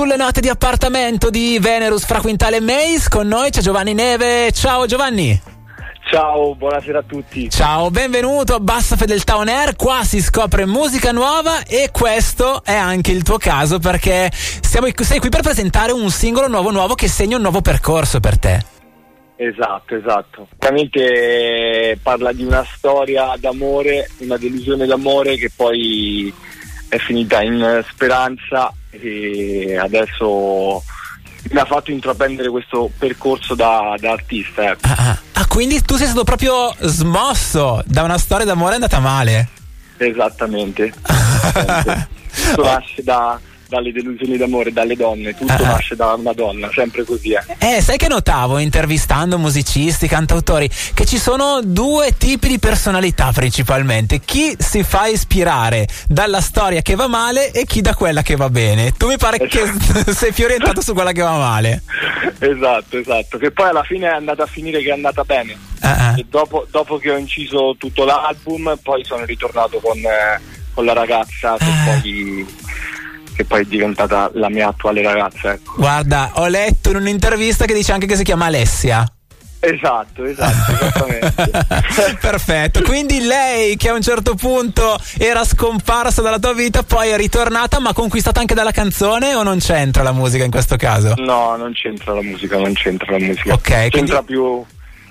sulle note di appartamento di Venerus fra Quintale e Mace. Con noi c'è Giovanni Neve. Ciao Giovanni. Ciao, buonasera a tutti. Ciao, benvenuto a Bassa Fedeltà On Air. Qua si scopre musica nuova e questo è anche il tuo caso perché siamo, sei qui per presentare un singolo nuovo nuovo che segna un nuovo percorso per te. Esatto, esatto. Ovviamente parla di una storia d'amore, una delusione d'amore che poi è finita in speranza e adesso mi ha fatto intraprendere questo percorso da, da artista. Ecco. Ah, ah, quindi tu sei stato proprio smosso da una storia d'amore andata male? Esattamente. Tutto nasce da, dalle delusioni d'amore, dalle donne, tutto uh nasce da una donna, sempre così. Eh. eh, sai che notavo intervistando musicisti, cantautori, che ci sono due tipi di personalità principalmente, chi si fa ispirare dalla storia che va male e chi da quella che va bene. Tu mi pare esatto. che sei più orientato su quella che va male. Esatto, esatto, che poi alla fine è andata a finire che è andata bene. Uh-huh. Dopo, dopo, che ho inciso tutto l'album, poi sono ritornato con, eh, con la ragazza che uh. poi che poi è diventata la mia attuale ragazza. Ecco. Guarda, ho letto in un'intervista che dice anche che si chiama Alessia. Esatto, esatto, esattamente. Perfetto, quindi lei che a un certo punto era scomparsa dalla tua vita, poi è ritornata, ma conquistata anche dalla canzone o non c'entra la musica in questo caso? No, non c'entra la musica, non c'entra la musica. Ok, c'entra quindi... più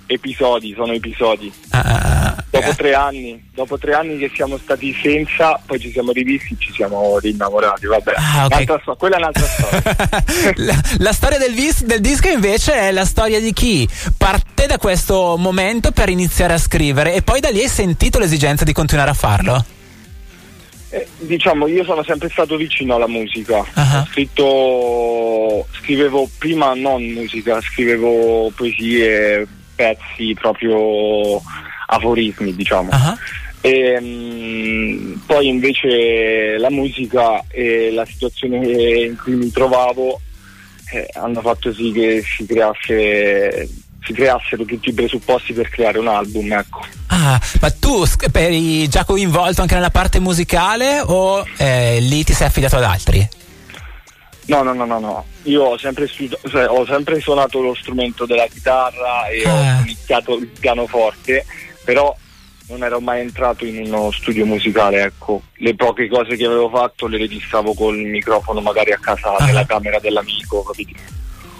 episodi, sono episodi. Ah, ah, ah, dopo tre anni, dopo tre anni che siamo stati senza, poi ci siamo rivisti, ci siamo rinnamorati, vabbè. Ah, okay. so- quella è un'altra storia. la, la, storia del, vis- del, disco invece è la storia di chi parte da questo momento per iniziare a scrivere e poi da lì hai sentito l'esigenza di continuare a farlo? Eh, diciamo, io sono sempre stato vicino alla musica. Uh-huh. Ho scritto, scrivevo prima non musica, scrivevo poesie, pezzi proprio aforismi, diciamo. Uh-huh. E, um, poi invece la musica e la situazione in cui mi trovavo eh, hanno fatto sì che si creasse si creassero tutti i presupposti per creare un album, ecco. Ah, ma tu eri già coinvolto anche nella parte musicale o eh, lì ti sei affidato ad altri? No, no, no, no, no. Io ho sempre, studi- cioè, ho sempre suonato lo strumento della chitarra e ah. ho iniziato il pianoforte, però non ero mai entrato in uno studio musicale, ecco. Le poche cose che avevo fatto le registravo col microfono magari a casa ah. nella camera dell'amico, capito?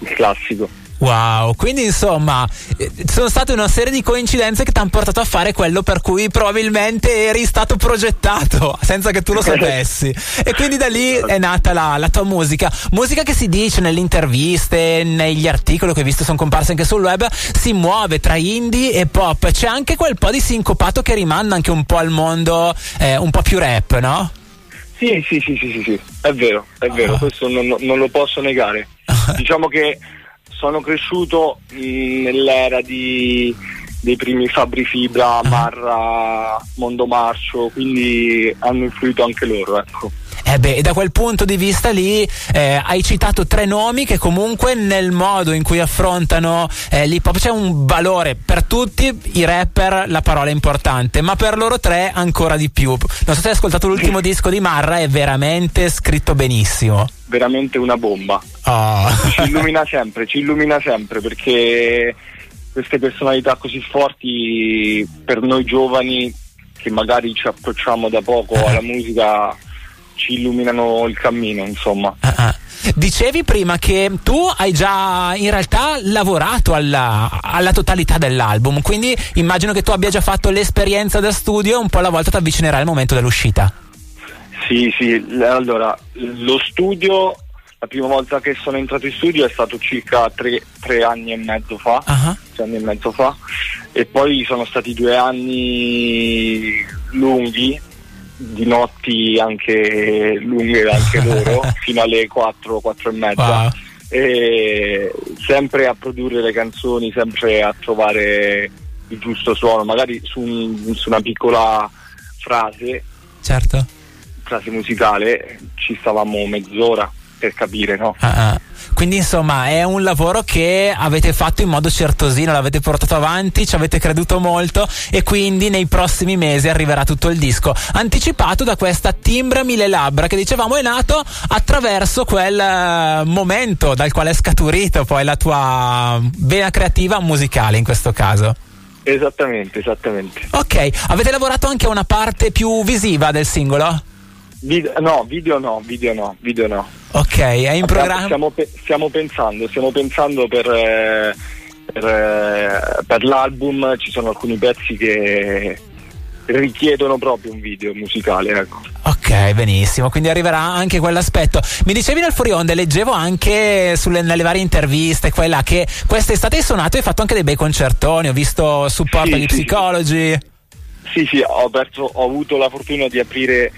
Il classico. Wow, quindi insomma eh, sono state una serie di coincidenze che ti hanno portato a fare quello per cui probabilmente eri stato progettato senza che tu lo sapessi e quindi da lì è nata la, la, tua musica, musica che si dice nelle interviste, negli articoli che ho visto sono comparsi anche sul web, si muove tra indie e pop, c'è anche quel po' di sincopato che rimanda anche un po' al mondo eh, un po' più rap, no? Sì, sì, sì, sì, sì, sì. è vero, è vero, oh. questo non, non lo posso negare. diciamo che sono cresciuto mh, nell'era di, dei primi Fabri Fibra, ah. Marra, Mondo Marcio, quindi hanno influito anche loro, ecco. Eh beh, da quel punto di vista lì eh, hai citato tre nomi che comunque nel modo in cui affrontano eh, l'hip hop c'è un valore per tutti i rapper, la parola è importante, ma per loro tre ancora di più. Non so se hai ascoltato l'ultimo disco di Marra, è veramente scritto benissimo. Veramente una bomba. Oh. Ci illumina sempre, ci illumina sempre perché queste personalità così forti per noi giovani che magari ci approcciamo da poco alla musica ci illuminano il cammino, insomma. Ah, ah. Dicevi prima che tu hai già in realtà lavorato alla, alla, totalità dell'album, quindi immagino che tu abbia già fatto l'esperienza da studio e un po' alla volta ti avvicinerai al momento dell'uscita. Sì, sì, allora lo studio, la prima volta che sono entrato in studio è stato circa tre, tre anni e mezzo fa, uh-huh. tre anni e mezzo fa, e poi sono stati due anni lunghi di notti anche lunghe anche loro fino alle 4, 4 e mezza. Wow. e sempre a produrre le canzoni sempre a trovare il giusto suono magari su, un, su una piccola frase. Certo. Frase musicale ci stavamo mezz'ora per capire, no? Ah, ah. Quindi insomma è un lavoro che avete fatto in modo certosino, l'avete portato avanti, ci avete creduto molto e quindi nei prossimi mesi arriverà tutto il disco. Anticipato da questa Timbra Mille Labbra che dicevamo è nato attraverso quel eh, momento dal quale è scaturito poi la tua vena creativa musicale in questo caso. Esattamente, esattamente. Ok, avete lavorato anche a una parte più visiva del singolo? Video, no, video no, video no, video no. Ok, è in programma? Stiamo, stiamo, pensando, stiamo pensando per, eh, per, eh, per, l'album, ci sono alcuni pezzi che richiedono proprio un video musicale. Ecco. Ok, benissimo, quindi arriverà anche quell'aspetto. Mi dicevi nel fuori onde, leggevo anche sulle, nelle varie interviste quella che quest'estate hai suonato e hai fatto anche dei bei concertoni, ho visto supporto sì, agli sì, psicologi. Sì, sì, ho, aperto, ho avuto la fortuna di aprire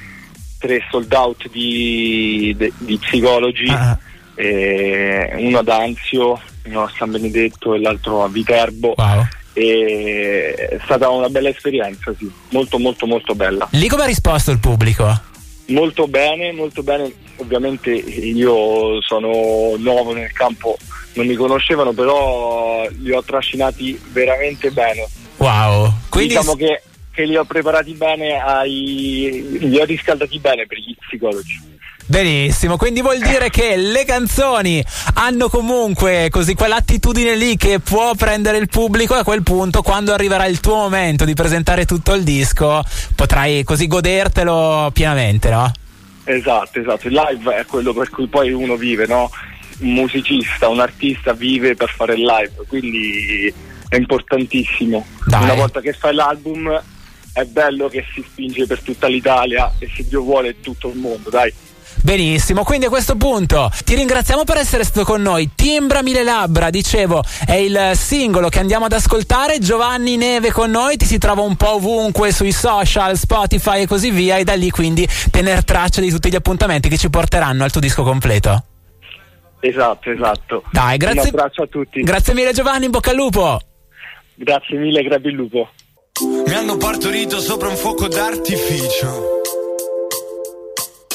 tre sold out di, di, di psicologi, ah. eh, uno ad Anzio, uno a San Benedetto e l'altro a Viterbo. Wow. E è stata una bella esperienza, sì. molto molto molto bella. Lì come ha risposto il pubblico? Molto bene, molto bene. Ovviamente io sono nuovo nel campo, non mi conoscevano, però li ho trascinati veramente bene. Wow, quindi diciamo che che li ho preparati bene, ai... li ho riscaldati bene per gli psicologi. Benissimo, quindi vuol dire che le canzoni hanno comunque così quell'attitudine lì che può prendere il pubblico e a quel punto quando arriverà il tuo momento di presentare tutto il disco potrai così godertelo pienamente, no? Esatto, esatto, il live è quello per cui poi uno vive, no? Un musicista, un artista vive per fare il live, quindi è importantissimo. Dai. Una volta che fai l'album è bello che si spinge per tutta l'Italia e se Dio vuole tutto il mondo, dai. Benissimo, quindi a questo punto ti ringraziamo per essere stato con noi. Timbra Mille Labbra, dicevo, è il singolo che andiamo ad ascoltare. Giovanni Neve con noi, ti si trova un po' ovunque sui social, Spotify e così via. E da lì quindi tener traccia di tutti gli appuntamenti che ci porteranno al tuo disco completo. Esatto, esatto. Dai, grazie. Un abbraccio a tutti. Grazie mille Giovanni, in bocca al lupo. Grazie mille, grazie il lupo. Mi hanno partorito sopra un fuoco d'artificio